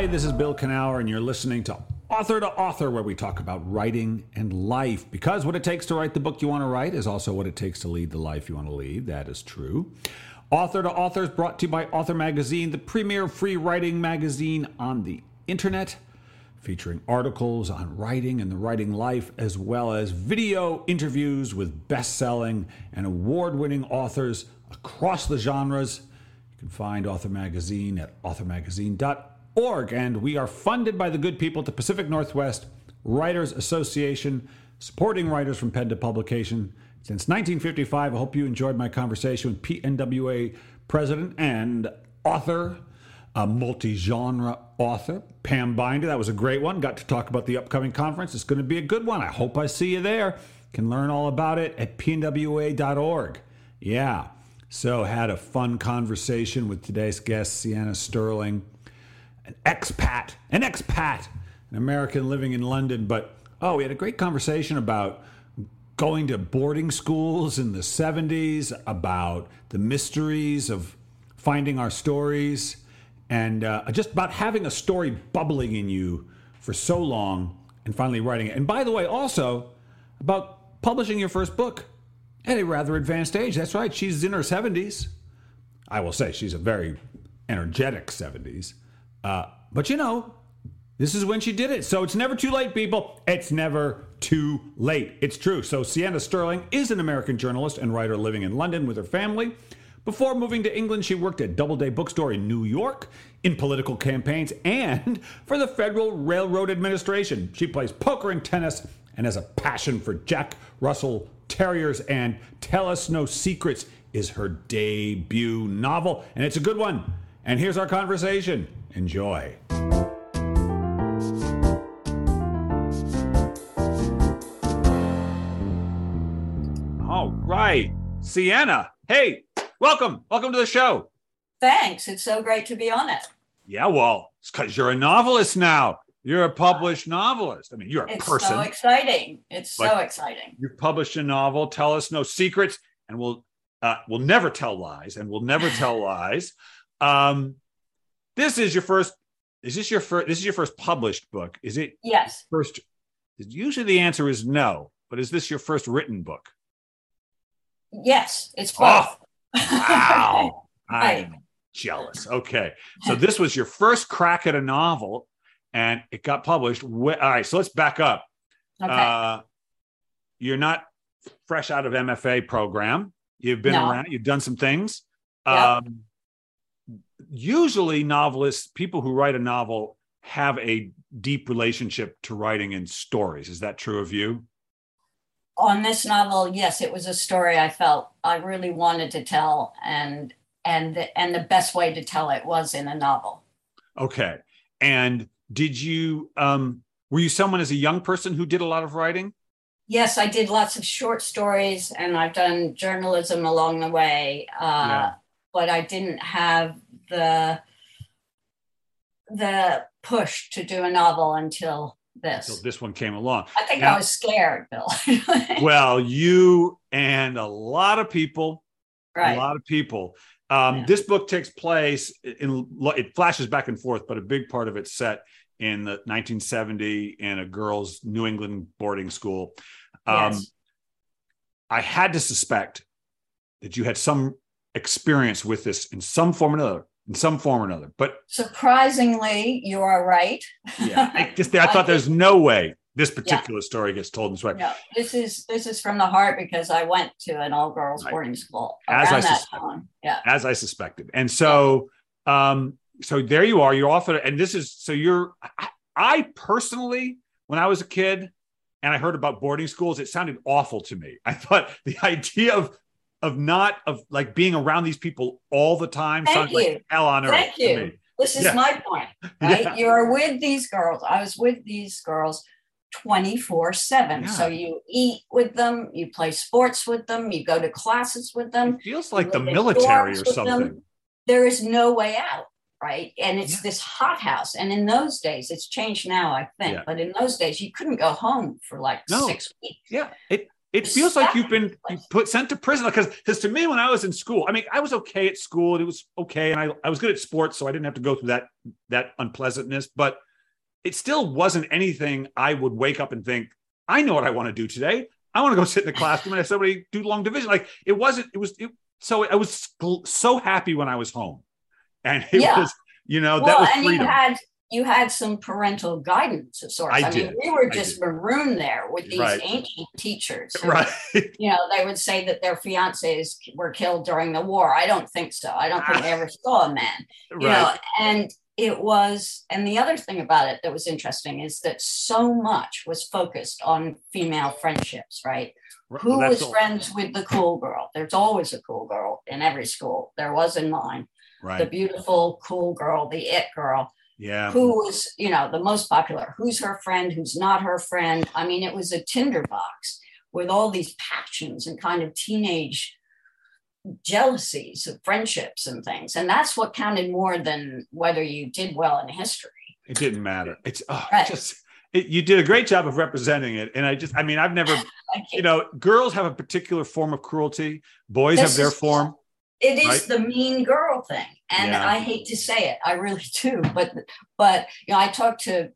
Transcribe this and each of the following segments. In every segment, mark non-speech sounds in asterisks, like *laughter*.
Hi, this is Bill Kenower, and you're listening to Author to Author, where we talk about writing and life. Because what it takes to write the book you want to write is also what it takes to lead the life you want to lead. That is true. Author to Author is brought to you by Author Magazine, the premier free writing magazine on the internet, featuring articles on writing and the writing life, as well as video interviews with best selling and award winning authors across the genres. You can find Author Magazine at authormagazine.org. And we are funded by the good people at the Pacific Northwest Writers Association, supporting writers from pen to publication since 1955. I hope you enjoyed my conversation with PNWA president and author, a multi genre author, Pam Binder. That was a great one. Got to talk about the upcoming conference. It's going to be a good one. I hope I see you there. Can learn all about it at pnwa.org. Yeah. So, had a fun conversation with today's guest, Siena Sterling, an expat, an expat, an American living in London. But, oh, we had a great conversation about going to boarding schools in the 70s, about the mysteries of finding our stories, and uh, just about having a story bubbling in you for so long and finally writing it. And by the way, also about publishing your first book at a rather advanced age. That's right, she's in her 70s. I will say she's a very energetic 70s. Uh, but you know, this is when she did it. So it's never too late, people. It's never too late. It's true. So Siena Sterling is an American journalist and writer living in London with her family. Before moving to England, she worked at Doubleday Bookstore in New York, in political campaigns, and for the Federal Railroad Administration. She plays poker and tennis and has a passion for Jack Russell Terriers. And Tell Us No Secrets is her debut novel, and it's a good one. And here's our conversation. Enjoy. All right. Siena, hey, welcome. Welcome to the show. Thanks. It's so great to be on it. Yeah, well, it's because you're a novelist now. You're a published novelist. I mean, you're a It's person. It's so exciting. It's so exciting. You've published a novel. Tell us no secrets, and we'll uh, we'll never tell lies, and we'll never tell *laughs* lies. Um, this is your first. Is this your first? This is your first published book. Is it Yes. first? Usually the answer is no, but is this your first written book? Yes. It's Oh. Wow, *laughs* I'm jealous. Okay, so this was your first crack at a novel, and it got published. All right, so let's back up. okay. Uh, you're not fresh out of MFA program. You've been No. around. You've done some things. Yep. Um, usually, novelists, people who write a novel, have a deep relationship to writing and stories. Is that true of you? on this novel, yes, it was a story I felt I really wanted to tell, and and the, and the best way to tell it was in a novel. Okay. And did you? Um, were you someone as a young person who did a lot of writing? Yes, I did lots of short stories, and I've done journalism along the way. Uh, Yeah. But I didn't have the the push to do a novel until this. So this one came along. I think Now- I was scared, Bill. *laughs* Well, you and a lot of people right. a lot of people. Um, Yeah. This book takes place in it flashes back and forth, but a big part of it's set in the 1970 in a girls' New England boarding school. Um, Yes. I had to suspect that you had some experience with this in some form or another, in some form or another. But Surprisingly, you are right. yeah, I *laughs* just I thought there's no way this particular story gets told in this way. No, this is this is from the heart because I went to an all girls Right. boarding school As I suspected. time. Yeah. as I suspected. And so, um, so there you are. You're at, and this is so you're. I, I personally, when I was a kid, and I heard about boarding schools, it sounded awful to me. I thought the *laughs* idea of of not of like being around these people all the time Thank sounds you. like hell on earth Thank you. This is Yeah. my point, *laughs* right? Yeah. You're with these girls. I was with these girls 24 7. So you eat with them, you play sports with them, you go to classes with them. It feels like the military or something. There is no way out, right? And it's Yeah. this hothouse. And in those days, it's changed now, I think, Yeah. but in those days, you couldn't go home for like No. six weeks. Yeah, it it feels like you've been *laughs* you put sent to prison because because to me when I was in school, I mean, I was okay at school and it was okay, and I, I was good at sports, so I didn't have to go through that that unpleasantness, but it still wasn't anything I would wake up and think, I know what I want to do today. I want to go sit in the classroom and have somebody do long division. Like it wasn't, it was it, so I was so happy when I was home. And it Yeah. was, you know, well, that was and freedom. you had you had some parental guidance of sorts. I I, mean, we were just marooned there with these Right. ancient teachers. who, right. You know, they would say that their fiancés were killed during the war. I don't think so. I don't think they ever saw a man. You know, right. and it was, and the other thing about it that was interesting is that so much was focused on female friendships, right? Who Well, was all- friends with the cool girl? There's always a cool girl in every school. There was in mine. Right. The beautiful, cool girl, the it girl Yeah. who was you know the most popular who's her friend who's not her friend i mean it was a tinder box with all these passions and kind of teenage jealousies of friendships and things and that's what counted more than whether you did well in history It didn't matter. It's oh, Right. just it, you did a great job of representing it. And I just, I mean, I've never, *laughs* you know, girls have a particular form of cruelty. Boys This have their is- form. it is Right. the mean girl thing and Yeah. i hate to say it i really *laughs* do but but you know i talk to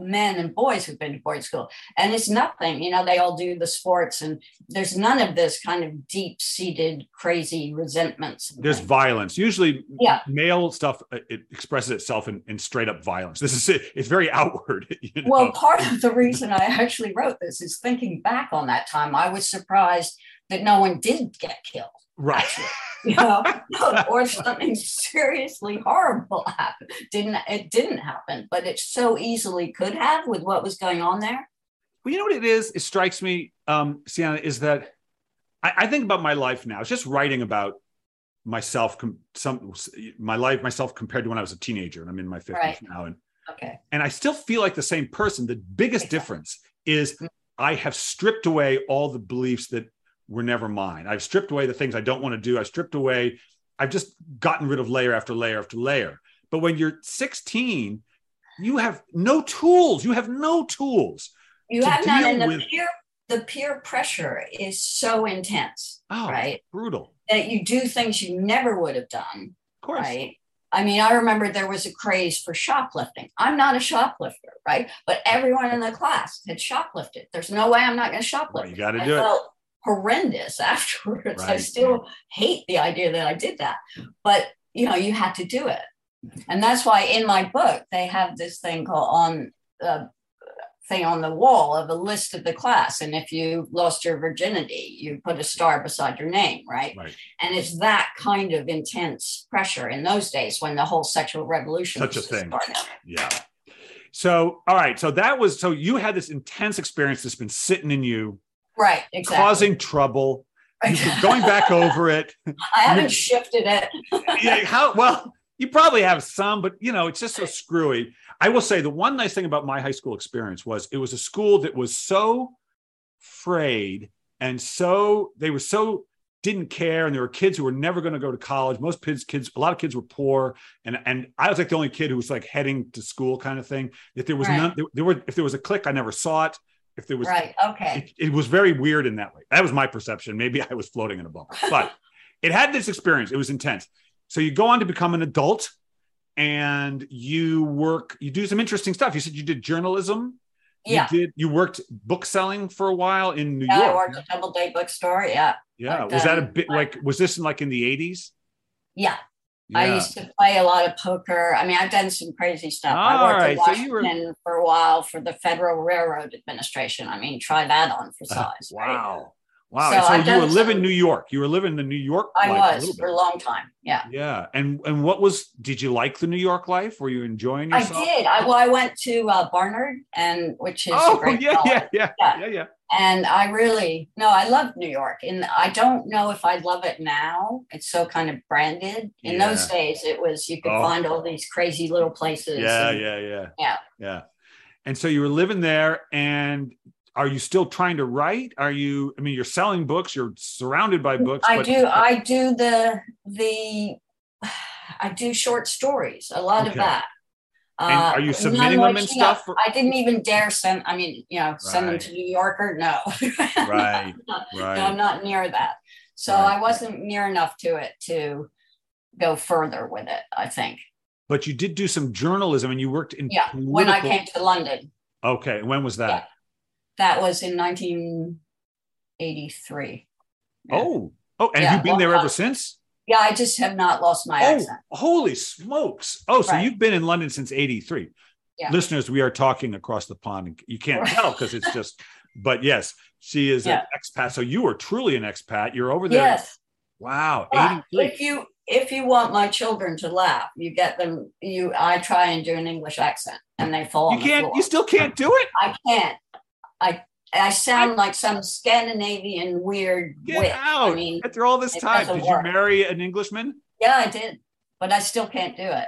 men and boys who've been to boarding school and it's nothing you know they all do the sports and there's none of this kind of deep-seated crazy resentments There's things. violence. Usually, Yeah. male stuff uh, it expresses itself in, in straight up violence. This is it. It's very *laughs* outward. You know? well part of the reason i actually wrote this is thinking back on that time i was surprised that no one did get killed right. actually *laughs* you know *laughs* or something seriously horrible happened didn't it didn't happen but it so easily could have with what was going on there Well, you know what it is? It strikes me, um, Siena, is that I, I think about my life now. It's just writing about myself, com- some my life, myself compared to when I was a teenager, and I'm in my 50s Right. now, and okay and I still feel like the same person. The biggest difference is I have stripped away all the beliefs that were never mine. I've stripped away the things I don't want to do. I've stripped away. I've just gotten rid of layer after layer after layer. But when you're 16, you have no tools. You have no tools. you To have none and the with- peer the peer pressure is so intense Oh, right brutal. that you do things you never would have done Of course. right I mean, I remember there was a craze for shoplifting. I'm not a shoplifter, right? But everyone in the class had shoplifted. There's no way I'm not going to shoplift. Well, you got to do it. felt horrendous *laughs* afterwards. I still hate the idea that I did that, but you know, you had to do it, and that's why in my book they have this thing called on uh, thing on the wall of a list of the class, and if you lost your virginity, you put a star beside your name, right? Right. And it's that kind of intense pressure in those days when the whole sexual revolution Such a thing. starting. Yeah. So, all right. So that was so you had this intense experience that's been sitting in you, Right, exactly. causing trouble. *laughs* Going back over it. I haven't shifted it. yeah, how well you probably have some, but you know, it's just so screwy. I will say the one nice thing about my high school experience was it was a school that was so frayed and so they were so didn't care and there were kids who were never going to go to college most kids kids a lot of kids were poor and and i was like the only kid who was like heading to school kind of thing that there was Right. none there, there were if there was a click i never saw it if there was Right. Okay. it, it was very weird in that way. That was my perception. Maybe I was floating in a bubble, *laughs* but it had this experience. It was intense. So you go on to become an adult and you work, you do some interesting stuff. You said you did journalism. Yeah. You did, you worked book selling for a while in New Yeah, I York. worked at Doubleday Bookstore. Yeah. yeah. Was that a bit like, was this in like in the 80s? Yeah. Yeah. I used to play a lot of poker. I mean, I've done some crazy stuff. I worked right, in so were- Washington for a while for the Federal Railroad Administration. I mean, try that on for uh-huh. size. right? wow. Wow. So so you were living in New York. You were living in the New York I a was little for a long time. Yeah. Yeah. And and what was did you like the New York life? Were you enjoying yourself? I did. I, well, I went to uh, Barnard, and which is a Oh great yeah, yeah, yeah, *laughs* Yeah. yeah, yeah. and I really no, I loved New York, and I don't know if I'd love it now. It's so kind of branded. In those days, it was you could Oh. find all these crazy little places. Yeah, and- yeah, yeah, Yeah. yeah. And so you were living there, and are you still trying to write? Are you? I mean, you're selling books. You're surrounded by books. I but- do. I do the the. I do short stories. A lot of that. Are you uh, submitting them and stuff? I didn't even dare send. I mean, you know, send right. them to New Yorker. No. *laughs* right. not, right. No, I'm not near that. So right. I wasn't near enough to it to go further with it. I think. But you did do some journalism, and you worked in. Yeah. Political- when I came to London. Okay. When was that? Yeah. That was in 1983. Yeah. Oh. Oh, and yeah, you've been well, there ever since? Yeah, I just have not lost my oh, accent. Holy smokes. Oh, so right. you've been in London since 83. Yeah. Listeners, we are talking across the pond. You can't right. tell because it's just, *laughs* but yes, she is yeah. an expat. So you are truly an expat. You're over there. Yes. Wow. If you if you want my children to laugh, you get them. You, I try and do an English accent, and they fall. You can't. You still can't do it. I can't. I I sound I, like some Scandinavian weird get wit. out. I mean, after all this time, did work. you marry an Englishman? Yeah, I did, but I still can't do it.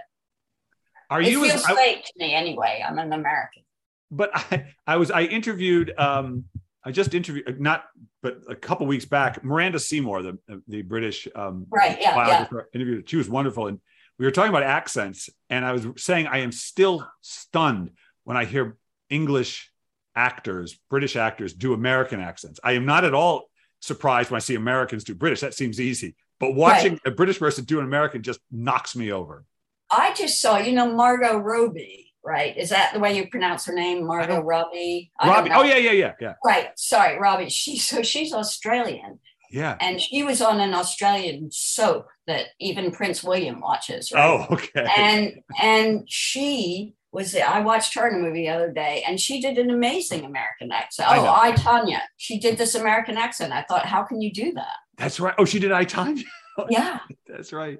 Are it you? Feels as, fake to me anyway. I'm an American. But I, I was. I interviewed. um I just interviewed uh, not, but a couple weeks back, Miranda Seymour, the the British um, right, yeah, yeah. interviewed. She was wonderful, and we were talking about accents, and I was saying I am still stunned when I hear English actors, British actors, do American accents. I am not at all surprised when I see Americans do British. That seems easy. But watching right. a British person do an American just knocks me over. I just saw, you know, Margot Robbie, right? Is that the way you pronounce her name, Margot Robbie? Robbie. Oh yeah, yeah, yeah, yeah. Right. Sorry, Robbie. She so she's Australian. Yeah. And she was on an Australian soap that even Prince William watches. Right? Oh, okay. And and she was I watched her in a movie the other day and she did an amazing American accent. Oh, I, Tonya. She did this American accent. I thought, how can you do that? That's right. Oh, she did I Tonya. *laughs* yeah. That's right.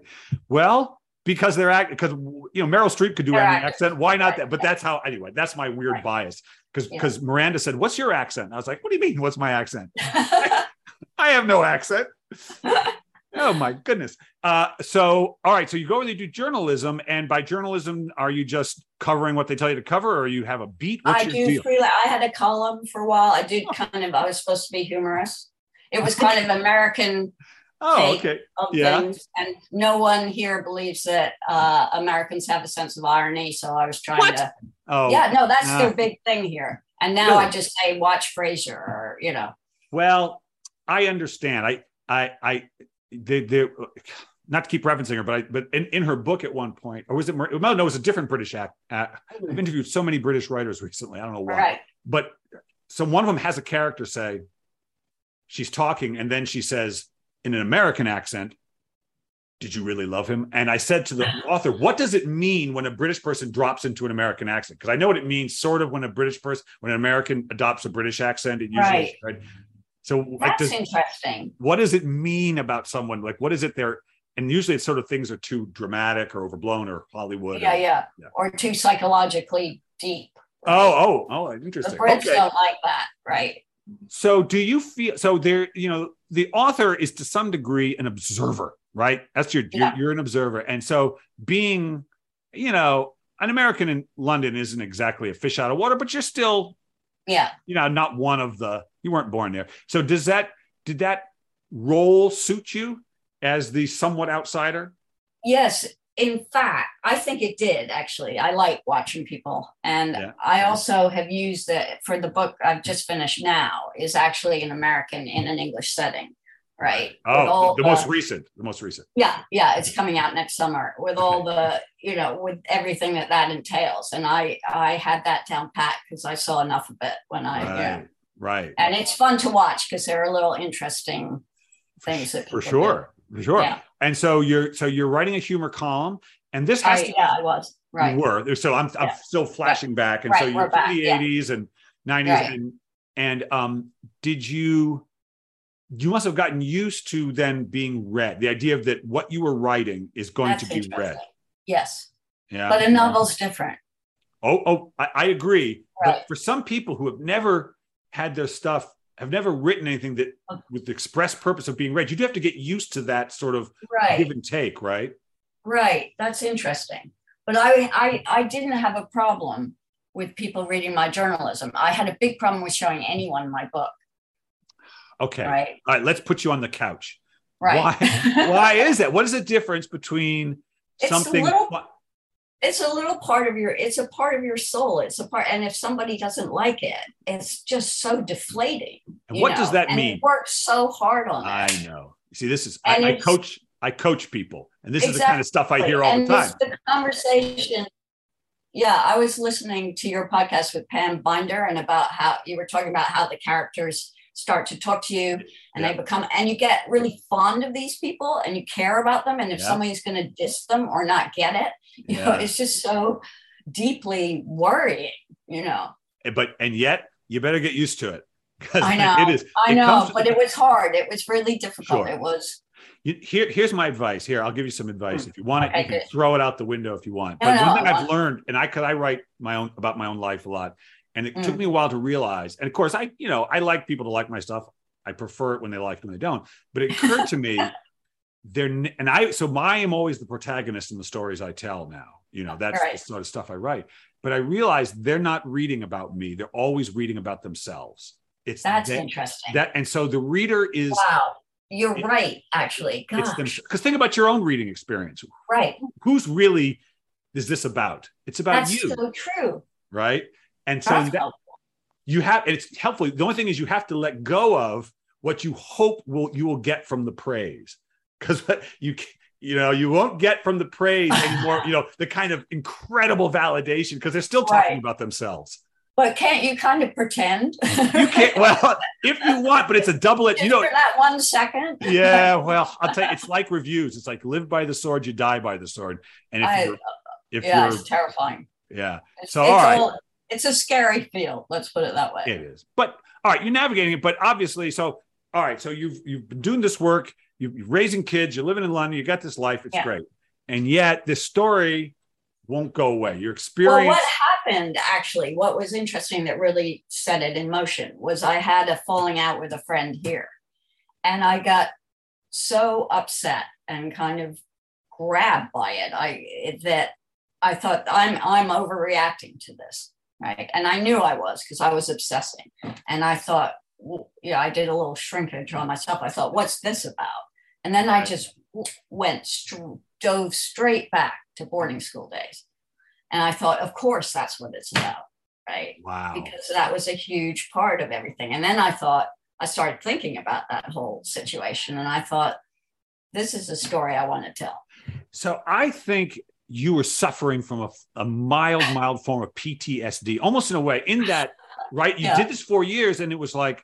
Well, because they're act because you know Meryl Streep could do they're any accent. Why not right. that? But that's how anyway. That's my weird right. bias because because yeah. Miranda said, "What's your accent?" And I was like, "What do you mean? What's my accent?" *laughs* *laughs* I have no accent. Oh my goodness. Uh, so, all right. So you go and you do journalism, and by journalism, are you just covering what they tell you to cover, or you have a beat? What's I do. Free, I had a column for a while. I did kind of. I was supposed to be humorous. It was *laughs* kind of American. Oh, okay. yeah. Things. And no one here believes that uh, Americans have a sense of irony. So I was trying what? to. Oh, yeah. No, that's uh, their big thing here. And now really? I just say, watch Frasier, or you know. Well, I understand. I, I, I they they not to keep referencing her, but I, but in, in her book at one point, or was it? No, no, it was a different British act. I've interviewed so many British writers recently. I don't know why, right. but so one of them has a character say, she's talking, and then she says in an American accent, "Did you really love him?" And I said to the *laughs* author, "What does it mean when a British person drops into an American accent?" Because I know what it means, sort of, when a British person, when an American adopts a British accent. It usually, right. So that's like, does, interesting. What does it mean about someone? Like, what is it there? And usually, it's sort of things are too dramatic or overblown or Hollywood. Yeah, or, yeah, yeah, or too psychologically deep. Right? Oh, oh, oh, interesting. The Brits okay. don't like that, right? So, do you feel so? There, you know, the author is to some degree an observer, right? That's your, yeah. you're, you're an observer, and so being, you know, an American in London isn't exactly a fish out of water, but you're still yeah you know not one of the you weren't born there so does that did that role suit you as the somewhat outsider yes in fact i think it did actually i like watching people and yeah. i also have used it for the book i've just finished now is actually an american in an english setting right? Oh, the, the, most recent, the most recent. Yeah, yeah, it's coming out next summer with all the, you know, with everything that that entails. And I, I had that down pat because I saw enough of it when I, right, yeah. Right. And it's fun to watch because there are little interesting things that for sure, do. for sure. Yeah. And so you're, so you're writing a humor column, and this has I, to. Yeah, I was right. You were so I'm, I'm still flashing back, and right, so you're in the 80s and 90s, and and um, did you? you must have gotten used to then being read. The idea of that what you were writing is going That's to be read. Yes. Yeah. But a novel's different. Oh, oh, I, I agree. Right. But for some people who have never had their stuff, have never written anything that with the express purpose of being read, you do have to get used to that sort of right. give and take, right? Right. That's interesting. But I, I, I didn't have a problem with people reading my journalism. I had a big problem with showing anyone my book. Okay. Right. All right. Let's put you on the couch. Right. Why? why is that? What is the difference between *laughs* it's something? Little, it's a little part of your it's a part of your soul. It's a part and if somebody doesn't like it it's just so deflating and what know? does that and mean? work so hard on i know. See this is I, I, coach i coach people and this exactly. is the kind of stuff i hear all and the time. the conversation. Yeah i was listening to your podcast with pam binder and about how you were talking about how the characters start to talk to you and yeah. they become and you get really fond of these people and you care about them and if yeah. somebody's going to diss them or not get it you yeah. know it's just so deeply worrying you know but and yet you better get used to it because i know it is i know but it was hard it was really difficult sure. it was you, here, here's my advice. Here, I'll give you some advice. Hmm. If you want it, okay, you can good. throw it out the window if you want. But no, one thing I've learned, and I could I write my own about my own life a lot, and it mm. took me a while to realize. And of course, I, you know, I like people to like my stuff. I prefer it when they like it when they don't. But it occurred to me, *laughs* they're and I. So I am always the protagonist in the stories I tell now. You know, that's right. the sort of stuff I write. But I realized they're not reading about me. They're always reading about themselves. It's that's they, interesting. That and so the reader is wow. You're it, right, actually. Because think about your own reading experience. Right. Who's really is this about? It's about that's you. So true. Right. And so that, you have it's helpful. The only thing is you have to let go of what you hope will you will get from the praise. Because you you know you won't get from the praise *laughs* anymore, you know, the kind of incredible validation because they're still talking right. about themselves. But can't you kind of pretend? you can't. *laughs* Well, if you want, but it's a double edged. You know, that one second. *laughs* yeah. Well, I'll tell you, it's like reviews. It's like live by the sword, you die by the sword. And if I, you're, if yeah, you're, it's terrifying. Yeah. It's, so it's all right. All, it's a scary field. Let's put it that way. It is. But all right, you're navigating it. But obviously, so all right, so you've you've been doing this work. You're raising kids. You're living in London. You got this life. It's yeah. great. And yet, this story won't go away. Your experience. Well, what happened actually? What was interesting that really set it in motion was I had a falling out with a friend here, and I got so upset and kind of grabbed by it. I that I thought I'm I'm overreacting to this, right? And I knew I was because I was obsessing. And I thought, well, yeah, I did a little shrinkage on myself. I thought, what's this about? And then I just went st- dove straight back to boarding school days. And I thought, of course, that's what it's about, right? Wow. Because that was a huge part of everything. And then I thought, I started thinking about that whole situation, and I thought, this is a story I want to tell. So I think you were suffering from a, a mild, mild form of PTSD, almost in a way, in that, right? You yeah. did this four years and it was like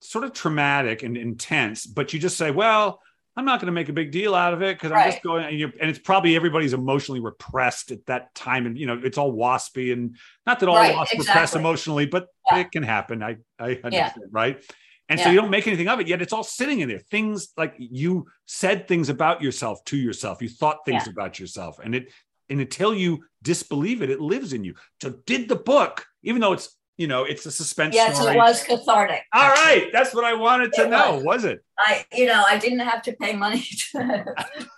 sort of traumatic and intense, but you just say, well, I'm not going to make a big deal out of it because right. I'm just going, and, and, it's probably everybody's emotionally repressed at that time. And, you know, it's all waspy and not that all right, wasps exactly. repress emotionally, but yeah. it can happen. I, I understand, yeah. right? And yeah. so you don't make anything of it, yet it's all sitting in there. Things like you said things about yourself to yourself. You thought things about yourself. And it and until you disbelieve it, it lives in you. So did the book, even though it's you know it's a suspense. Yes, story. it was cathartic. All right, that's what I wanted to it know. Was. was. it? I you know I didn't have to pay money *laughs* to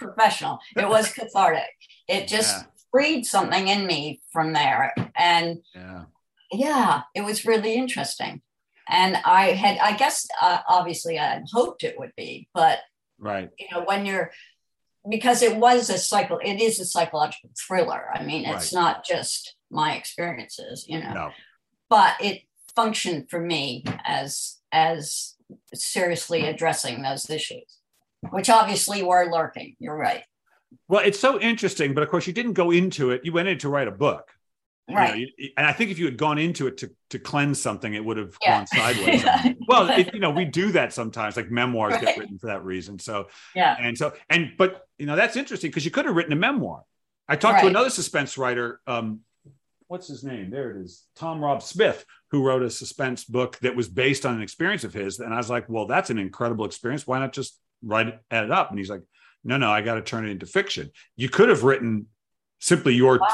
professional. It was cathartic. It just yeah. freed something in me from there, and yeah, yeah, it was really interesting. And I had, I guess, uh, obviously, I had hoped it would be, but right, you know, when you're because it was a cycle it is a psychological thriller. I mean it's right. not just my experiences you know. No. but it functioned for me as as seriously addressing those issues which obviously were lurking. You're right. Well it's so interesting but of course you didn't go into it. You went in to write a book. Right you know, you, and i think if you had gone into it to, to cleanse something it would have yeah. gone sideways. *laughs* Well it, you know we do that sometimes like memoirs right. get written for that reason so yeah. and so and but you know that's interesting because you could have written a memoir i talked right. to another suspense writer um what's his name there it is tom rob smith who wrote a suspense book that was based on an experience of his and i was like well that's an incredible experience why not just write it, add it up and he's like no no i got to turn it into fiction you could have written simply your wow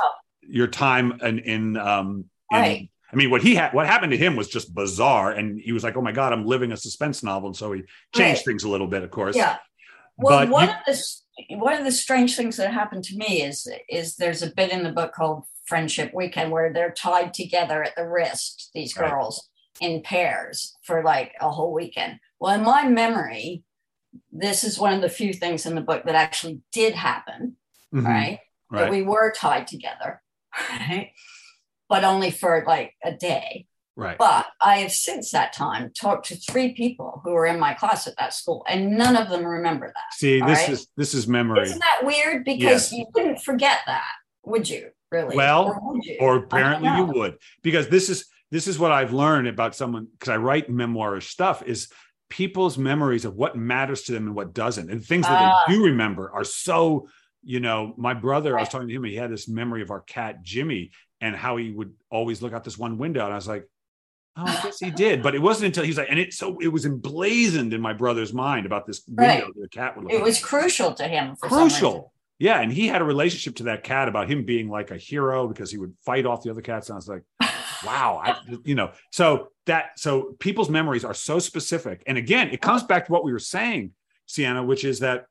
your time in in um in, right. I mean, what he had, what happened to him was just bizarre, and he was like, "Oh my god, I'm living a suspense novel," and so he changed right. things a little bit, of course. Yeah. Well, but one you, of the one of the strange things that happened to me is is there's a bit in the book called Friendship Weekend where they're tied together at the wrist, these girls right. in pairs for like a whole weekend. Well, in my memory, this is one of the few things in the book that actually did happen, mm-hmm. right? Right. That we were tied together *laughs* right? But only for like a day. Right. But I have since that time talked to three people who were in my class at that school, and none of them remember that. See, this right? is this is memory. Isn't that weird? Because Yes. you wouldn't forget that, would you? Really? Well, or, you? or apparently you would because this is this is what i've learned about someone because i write memoirish stuff is people's memories of what matters to them and what doesn't and things that Ah. they do remember are so you know my brother i was talking to him he had this memory of our cat jimmy and how he would always look out this one window and i was like oh i guess he did but it wasn't until he's like and it so it was emblazoned in my brother's mind about this window Right. that the cat would look It was crucial to him. Crucial. Yeah, and he had a relationship to that cat about him being like a hero because he would fight off the other cats. And I was like, *laughs* wow, I, you know, so that so people's memories are so specific. And again, it comes back to what we were saying, Siena, which is that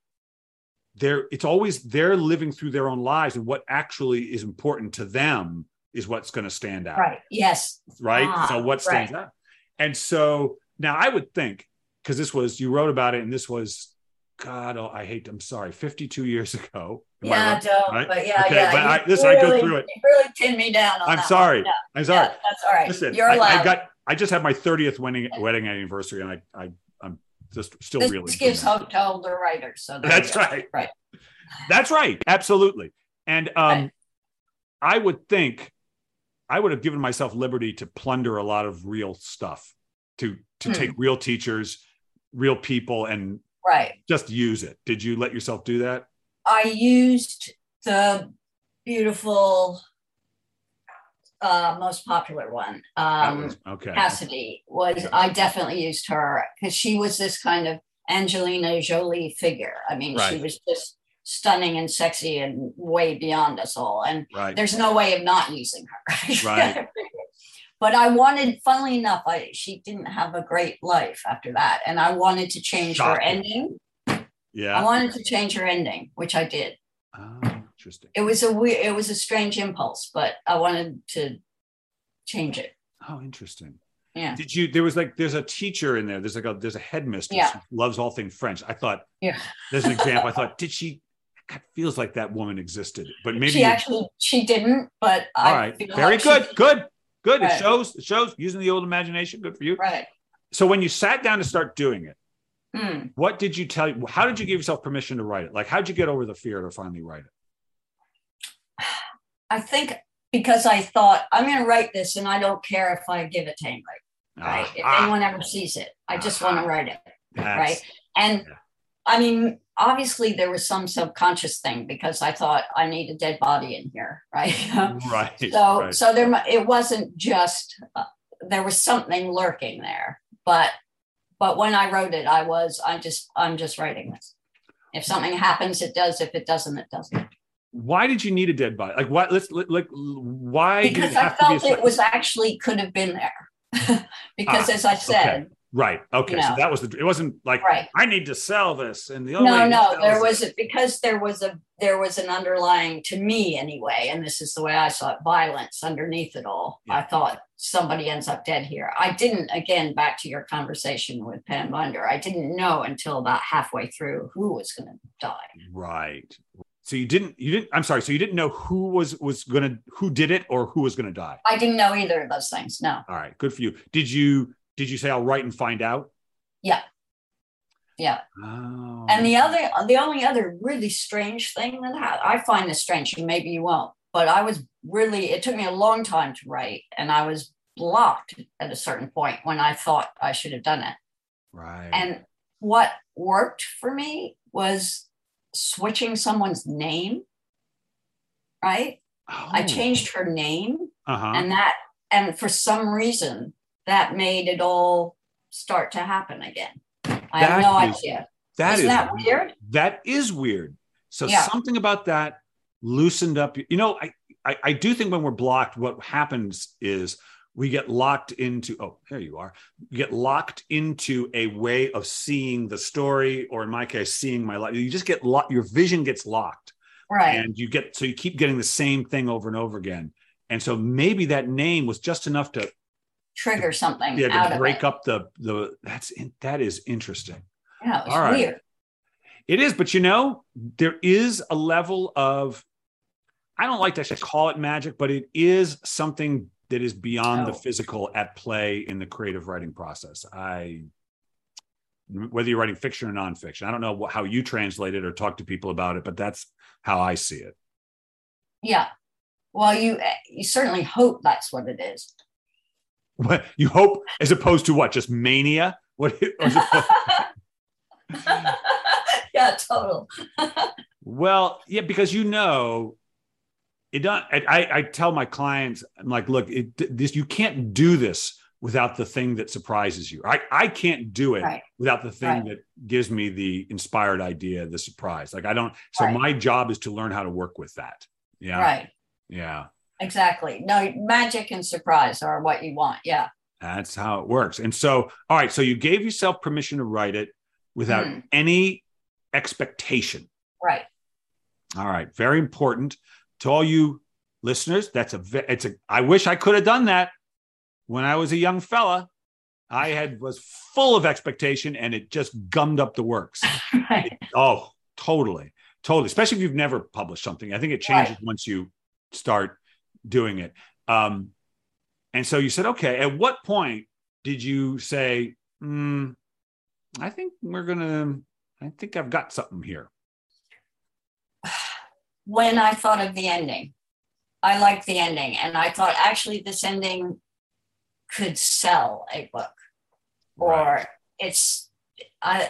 they're it's always they're living through their own lives, and what actually is important to them is what's going to stand out Right. Yes. right? Ah, so what stands out? And so now I would think because this was you wrote about it, and this was God, oh, I hate. I'm sorry, 52 years *laughs* ago. Am I yeah, right? don't. Right? But yeah, Okay, yeah. but I- listen, I go through it. You really pinned me down. On I'm sorry. Yeah, I'm sorry. yeah, that's all right. Listen, You're I, allowed. I got. I just had my 30th wedding wedding anniversary, and I, I I'm just still this reeling. from gives hope to older writers. So That's right. Right. That's right. Absolutely. And um, Right. I would think I would have given myself liberty to plunder a lot of real stuff, to to Hmm. take real teachers, real people, and Right. just use it. Did you let yourself do that? I used the beautiful, uh, most popular one. Um, was- okay. Cassidy was. I definitely used her because she was this kind of Angelina Jolie figure. I mean, she was just stunning and sexy and way beyond us all. And Right. there's no way of not using her. *laughs* Right. *laughs* but I wanted, funnily enough, I she didn't have a great life after that, and I wanted to change her ending. Yeah. I wanted to change her ending, which I did. Oh, interesting. It was a weird, it was a strange impulse, but I wanted to change it. Oh, interesting. Yeah. Did you? There was like there's a teacher in there. There's like a there's a headmistress Yeah. who loves all things French. I thought Yeah. there's an example. I *laughs* thought did she? God, feels like that woman existed, but maybe she actually she didn't, but I all right. Very like good. did. Good. Good. It shows. It shows using the old imagination. Good for you. Right. So when you sat down to start doing it, Hmm. what did you tell? You? How did you give yourself permission to write it? Like, how'd you get over the fear to finally write it? I think because I thought I'm going to write this, and I don't care if I give it to anybody. Right. if Ah, anyone ever sees it, I just want to write it. right? And Yeah. I mean, obviously there was some subconscious thing because I thought I need a dead body in here, *laughs* right? Right. so right. so there it wasn't just uh, there was something lurking there, but but when I wrote it, I was I just I'm just writing this. If something happens, it does. If it doesn't, it doesn't. Why did you need a dead body? Like, what? Let's like. Why did Because I have to be? felt it was actually could have been there. *laughs* because Ah, as I said, right. Okay. you So that was the. It wasn't like right. I need to sell this, and the only no no there was a, because there was a there was an underlying to me anyway and this is the way i saw it violence underneath it all Yeah. i thought somebody ends up dead here i didn't again back to your conversation with Pam Binder i didn't know until about halfway through who was going to die right. So you didn't. You didn't. I'm sorry. So you didn't know who was was gonna who did it or who was gonna die. i didn't know either of those things no All right. Good for you. Did you? Did you say I'll write and find out? yeah Yeah. Oh. and the other the only other really strange thing that ha- i find this strange and maybe you won't but i was really it took me a long time to write and i was blocked at a certain point when i thought i should have done it right. And what worked for me was switching someone's name. Right? I Oh. changed her name Uh-huh. and that and for some reason that made it all start to happen again. I have no That is- idea. That Isn't is that weird? That is weird. So Yeah. something about that loosened up. You know, I, I I do think when we're blocked, what happens is we get locked into. Oh, there you are. You get locked into a way of seeing the story, or in my case, seeing my life. You just get locked. Your vision gets locked, Right. and you get so you keep getting the same thing over and over again. And so maybe that name was just enough to Trigger something yeah to break up the the that's that is interesting. Yeah, All right. weird. It is, but you know, there is a level of I don't like to actually call it magic, but it is something that is beyond oh. the physical at play in the creative writing process. I whether you're writing fiction or nonfiction. I don't know how you translate it or talk to people about it, but that's how I see it. Yeah. Well, you eh, you certainly hope that's what it is. What you hope, as opposed to what? Just mania? What? *laughs* yeah, total. well, yeah, because you know, it don't. I, I tell my clients, I'm like, look, it, this you can't do this without the thing that surprises you. I, I can't do it right. without the thing right. that gives me the inspired idea, the surprise. Like I don't, so right. my job is to learn how to work with that. Yeah. Right. Yeah. Exactly. No, magic and surprise are what you want. Yeah. That's how it works. And so, all right. So you gave yourself permission to write it without mm. any expectation. Right. All right. Very important to all you listeners. That's a, it's a, I wish I could have done that when I was a young fella, I had was full of expectation and it just gummed up the works. *laughs* right. it, oh, totally. Totally. Especially if you've never published something. I think it changes right. once you start doing it. Um, and so you said, okay, at what point did you say, mm, I think we're going to, I think I've got something here? *sighs* When I thought of the ending, I liked the ending. And I thought, actually, this ending could sell a book or right. it's I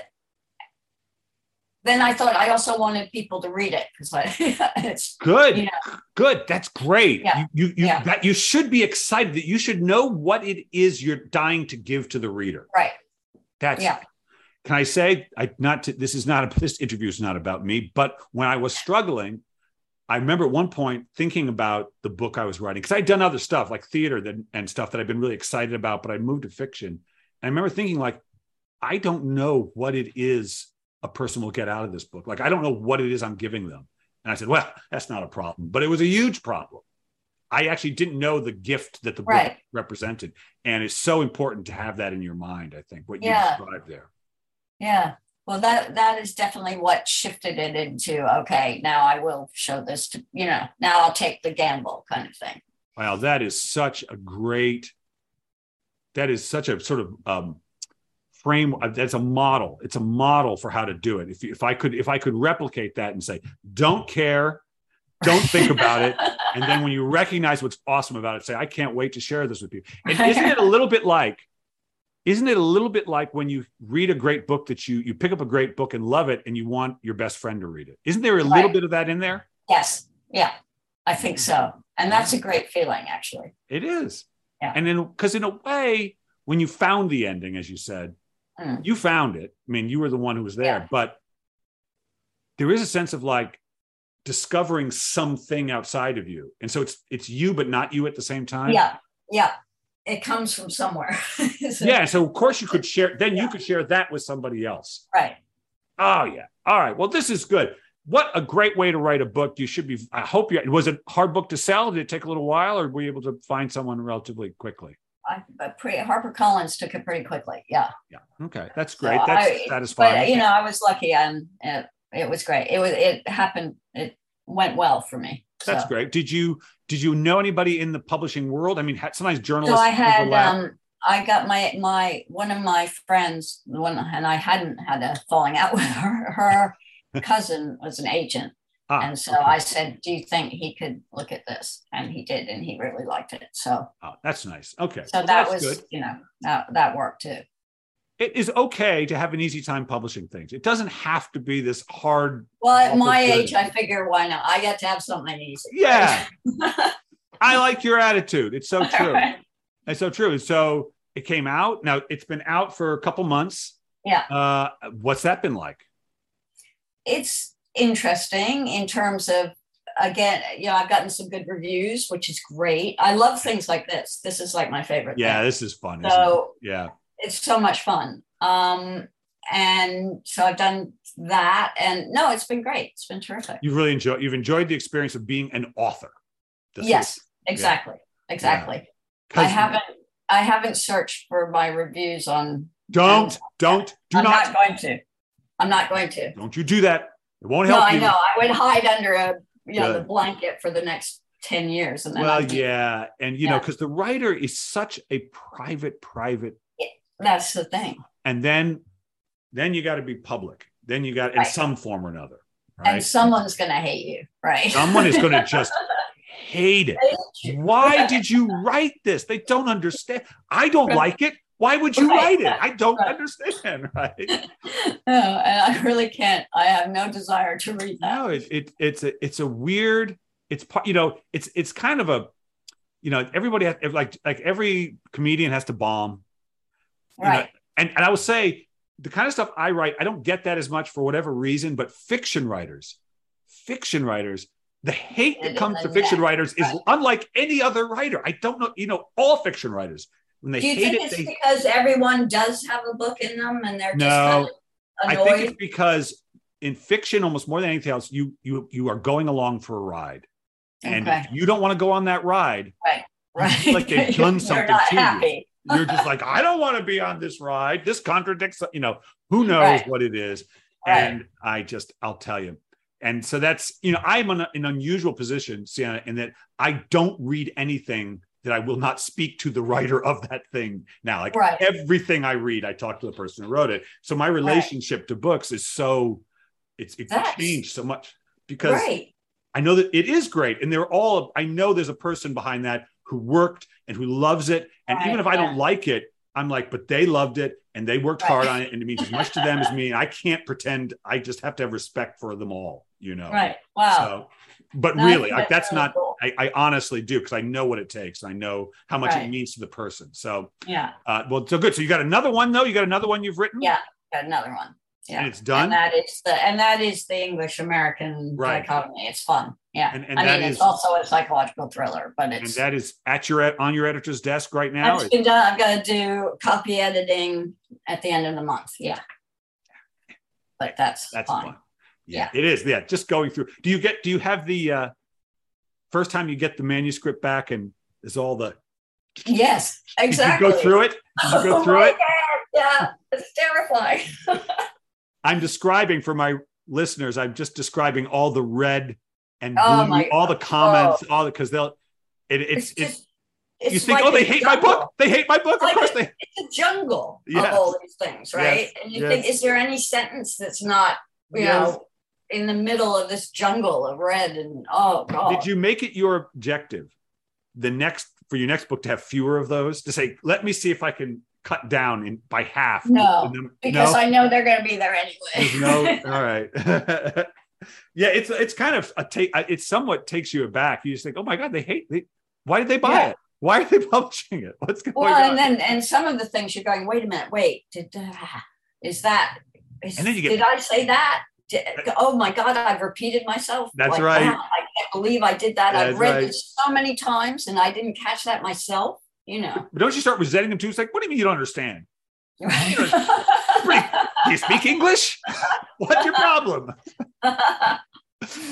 then I thought I also wanted people to read it because *laughs* it's good. You know, good. That's great. Yeah. You you, you yeah. that you should be excited that you should know what it is you're dying to give to the reader. Right. That's yeah. Can I say I not to, this is not a this interview is not about me, but when I was struggling, I remember at one point thinking about the book I was writing because I'd done other stuff like theater that, and stuff that I've been really excited about, but I moved to fiction. And I remember thinking like, I don't know what it is a person will get out of this book. Like, I don't know what it is I'm giving them. And I said, well, that's not a problem, but it was a huge problem. I actually didn't know the gift that the right. book represented. And it's so important to have that in your mind, I think, what you yeah. described there. Yeah well that that is definitely what shifted it into okay now i will show this to you know now i'll take the gamble kind of thing wow that is such a great that is such a sort of um, frame uh, that's a model. It's a model for how to do it. If, if i could if i could replicate that and say don't care. Don't think about it. *laughs* And then when you recognize what's awesome about it say i can't wait to share this with you. And *laughs* isn't it a little bit like isn't it a little bit like when you read a great book that you you pick up a great book and love it and you want your best friend to read it? Isn't there a right. little bit of that in there? Yes. Yeah. I think so. And that's a great feeling actually. It is. Yeah. And then because in a way when you found the ending as you said mm. you found it i mean you were the one who was there yeah. but there is a sense of like discovering something outside of you and so it's it's you but not you at the same time yeah yeah it comes from somewhere. *laughs* so, yeah. So of course you could share, then yeah. you could share that with somebody else. Right. Oh yeah. All right. Well, this is good. What a great way to write a book. You should be, I hope you, was it hard book to sell? Did it take a little while or were you able to find someone relatively quickly? I, pre, HarperCollins took it pretty quickly. Yeah. Yeah. Okay. That's great. So That's I, satisfying. But, you know, I was lucky and it, it was great. It was, it happened. It went well for me. That's so. great. Did you did you know anybody in the publishing world? I mean, sometimes journalists. So I had um, I got my my one of my friends, one, and I hadn't had a falling out with her. Her *laughs* cousin was an agent, ah, and so okay. I said, "Do you think he could look at this?" And he did, and he really liked it. So oh, that's nice. Okay, so well, that was good. you know that that worked too it is okay to have an easy time publishing things. It doesn't have to be this hard. Well, at my age, I figure why not? I get to have something easy. Yeah. *laughs* I like your attitude. It's so true. Right. It's so true. So it came out. Now it's been out for a couple months. Yeah. Uh, what's that been like? It's interesting in terms of again, you know, I've gotten some good reviews, which is great. I love things like this. This is like my favorite. Yeah, thing. this is fun. So yeah, it's so much fun. Um, and so I've done that, and no, it's been great. It's been terrific. You've really enjoyed. You've enjoyed the experience of being an author. This yes, is, exactly, yeah. exactly. Yeah. I haven't. I haven't searched for my reviews on. Don't, don't, do I'm not. not going to. I'm not going to. Don't you do that? It won't help no, you. I know. I would hide under a you know, the blanket for the next 10 years. And then well yeah and you know because the writer is such a private private that's the thing. and then then you got to be public then you got in some form or another And right someone's going to hate you, right? someone is going *laughs* to just hate it why did you write this they don't understand i don't like it why would you Right. write it i don't Right. understand *laughs* right *laughs* no, and I really can't. I have no desire to read that. no it, it it's a it's a weird it's part you know it's it's kind of a you know everybody has like like every comedian has to bomb you know, right. and, and I will say the kind of stuff I write, I don't get that as much for whatever reason, but fiction writers, fiction writers, the hate that comes to fiction writers is unlike any other writer. I don't know, you know, all fiction writers, when they Do you hate think it, it's they, because everyone does have a book in them and they're just No, kind I think it's because in fiction, almost more than anything else, you you you are going along for a ride. And Okay. if you don't want to go on that ride, right. feel like they've *laughs* done something to you. happy. you're just like, I don't want to be on this ride. This contradicts, you know, who knows Right. what it is. Right. And I just, I'll tell you. And so that's, you know, I'm in an unusual position, Siena, in that I don't read anything that I will not speak to the writer of that thing now. Like Right. everything I read, I talk to the person who wrote it. So my relationship to books is so, it's, it's That's- changed so much because Right. I know that it is great. And they're all, I know there's a person behind that who worked and who loves it. And Right, even if I don't like it, I'm like, but they loved it and they worked Right. hard on it. And it means as much to them as me. And I can't pretend, I just have to have respect for them all, you know? Right. Wow. So, but No, really, like, that's really not, cool. I, I honestly do because I know what it takes. I know how much it means to the person. So, Yeah. uh, well, so good. So you got another one though? You got another one you've written? Yeah. Got another one. Yeah. And it's done? And that is the and that is the English American Right. dichotomy. It's fun. Yeah. And- and I that mean, is- it's also a psychological thriller, but and it's that is at your, on your editor's desk right now? I've been done. I've got to do copy editing at the end of the month. Yeah. But that's, That's fine. fun. Yeah, it is. Yeah, just going through. Do you get? Do you have the uh first time you get the manuscript back and is all the? Yes, exactly. you go through it? You go Oh through my it? God, Yeah, it's terrifying. *laughs* I'm describing for my listeners. I'm just describing all the red and Oh blue, all the comments, all the because they'll. It, it's It's, just. It's you think, like oh, they hate my book. They hate my book. Of course they. It's a jungle Yes. of all these things, right? Yes, And you yes. think, is there any sentence that's not, you Yes. know, in the middle of this jungle of red and oh god. Did you make it your objective, the next for your next book to have fewer of those? To say, let me see if I can cut down in by half. No, because no? I know they're going to be there anyway. no, *laughs* all right. *laughs* yeah, it's it's kind of a take. It somewhat takes you aback. You just think, oh my god, they hate. They, why did they buy Yeah. it? Why are they *laughs* publishing it? What's going well, on? and then and some of the things you're going, wait a minute, wait, did uh, is that? Is, And then you get- did I say that? Oh my God, I've repeated myself. That's Like, right. wow, I can't believe I did that. That's I've read right. this so many times and I didn't catch that myself. You know. but don't you start resenting them too? It's like, what do you mean you don't understand? *laughs* Pretty- Do you speak English? *laughs* What's your problem?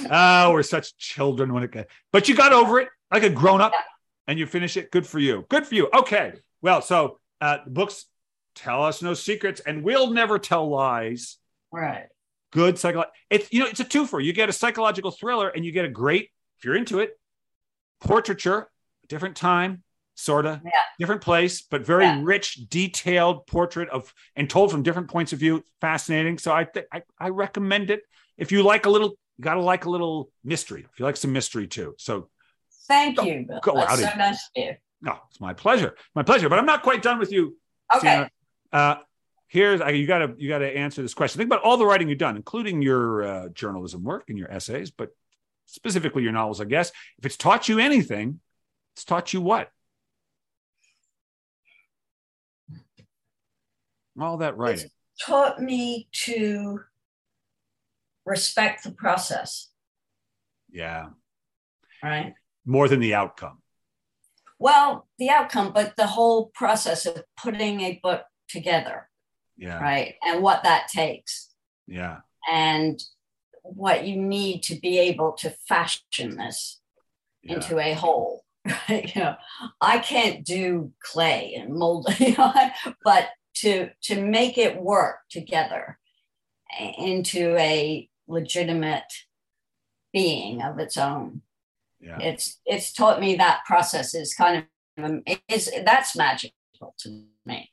Oh, we're such children when it gets. But you got over it like a grown up, Yeah. and you finish it. Good for you. Good for you. Okay. Well, so uh, books tell us no secrets, and we'll never tell lies. right. Good psycho. It's you know it's a twofer. You get a psychological thriller, and you get a great if you're into it portraiture, different time, sorta, Yeah. different place, but very Yeah. rich, detailed portrait of and told from different points of view. Fascinating. So I think I, I recommend it if you like a little. You gotta like a little mystery. If you like some mystery too. So Thank Go- you, Bill. go That's out so nice of you. no, it's my pleasure. My pleasure. But I'm not quite done with you. Okay. Uh, here's I- you got to you got to answer this question. Think about all the writing you've done, including your uh, journalism work and your essays, but specifically your novels. I guess if it's taught you anything, it's taught you what? All that writing. Taught me to respect the process, Yeah, right? more than the outcome. Well, the outcome, but the whole process of putting a book together, Yeah, right? And what that takes yeah, and what you need to be able to fashion this yeah. into a whole. *laughs* Right? You know, I can't do clay and mold, *laughs* you know, but to to make it work together into a legitimate being of its own. Yeah. It's it's taught me that process is kind of is that's magical to me.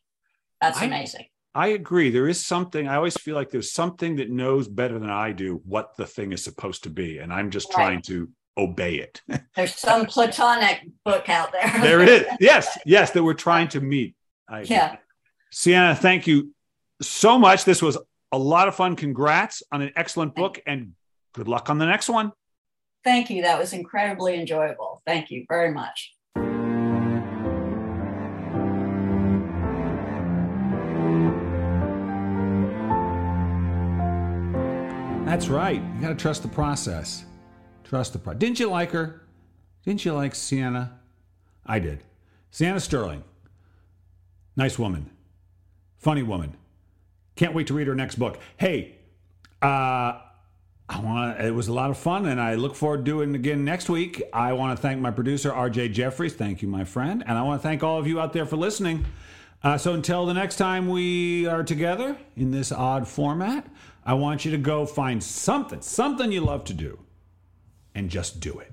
That's I- amazing. I agree. There is something, I always feel like there's something that knows better than I do what the thing is supposed to be. And I'm just Right. trying to obey it. *laughs* There's some platonic book out there. there it is. *laughs* Yes, yes, that we're trying to meet. I agree. Yeah. Siena, thank you so much. This was a lot of fun. Congrats on an excellent book and good luck on the next one. Thank you. That was incredibly enjoyable. Thank you very much. That's right. You got to trust the process. Trust the process. Didn't you like her? Didn't you like Siena? I did. Siena Sterling. Nice woman. Funny woman. Can't wait to read her next book. Hey, uh, I want. It was a lot of fun, and I look forward to doing it again next week. I want to thank my producer, R.J. Jeffries. Thank you, my friend, and I want to thank all of you out there for listening. Uh, so until the next time we are together in this odd format, I want you to go find something, something you love to do, and just do it.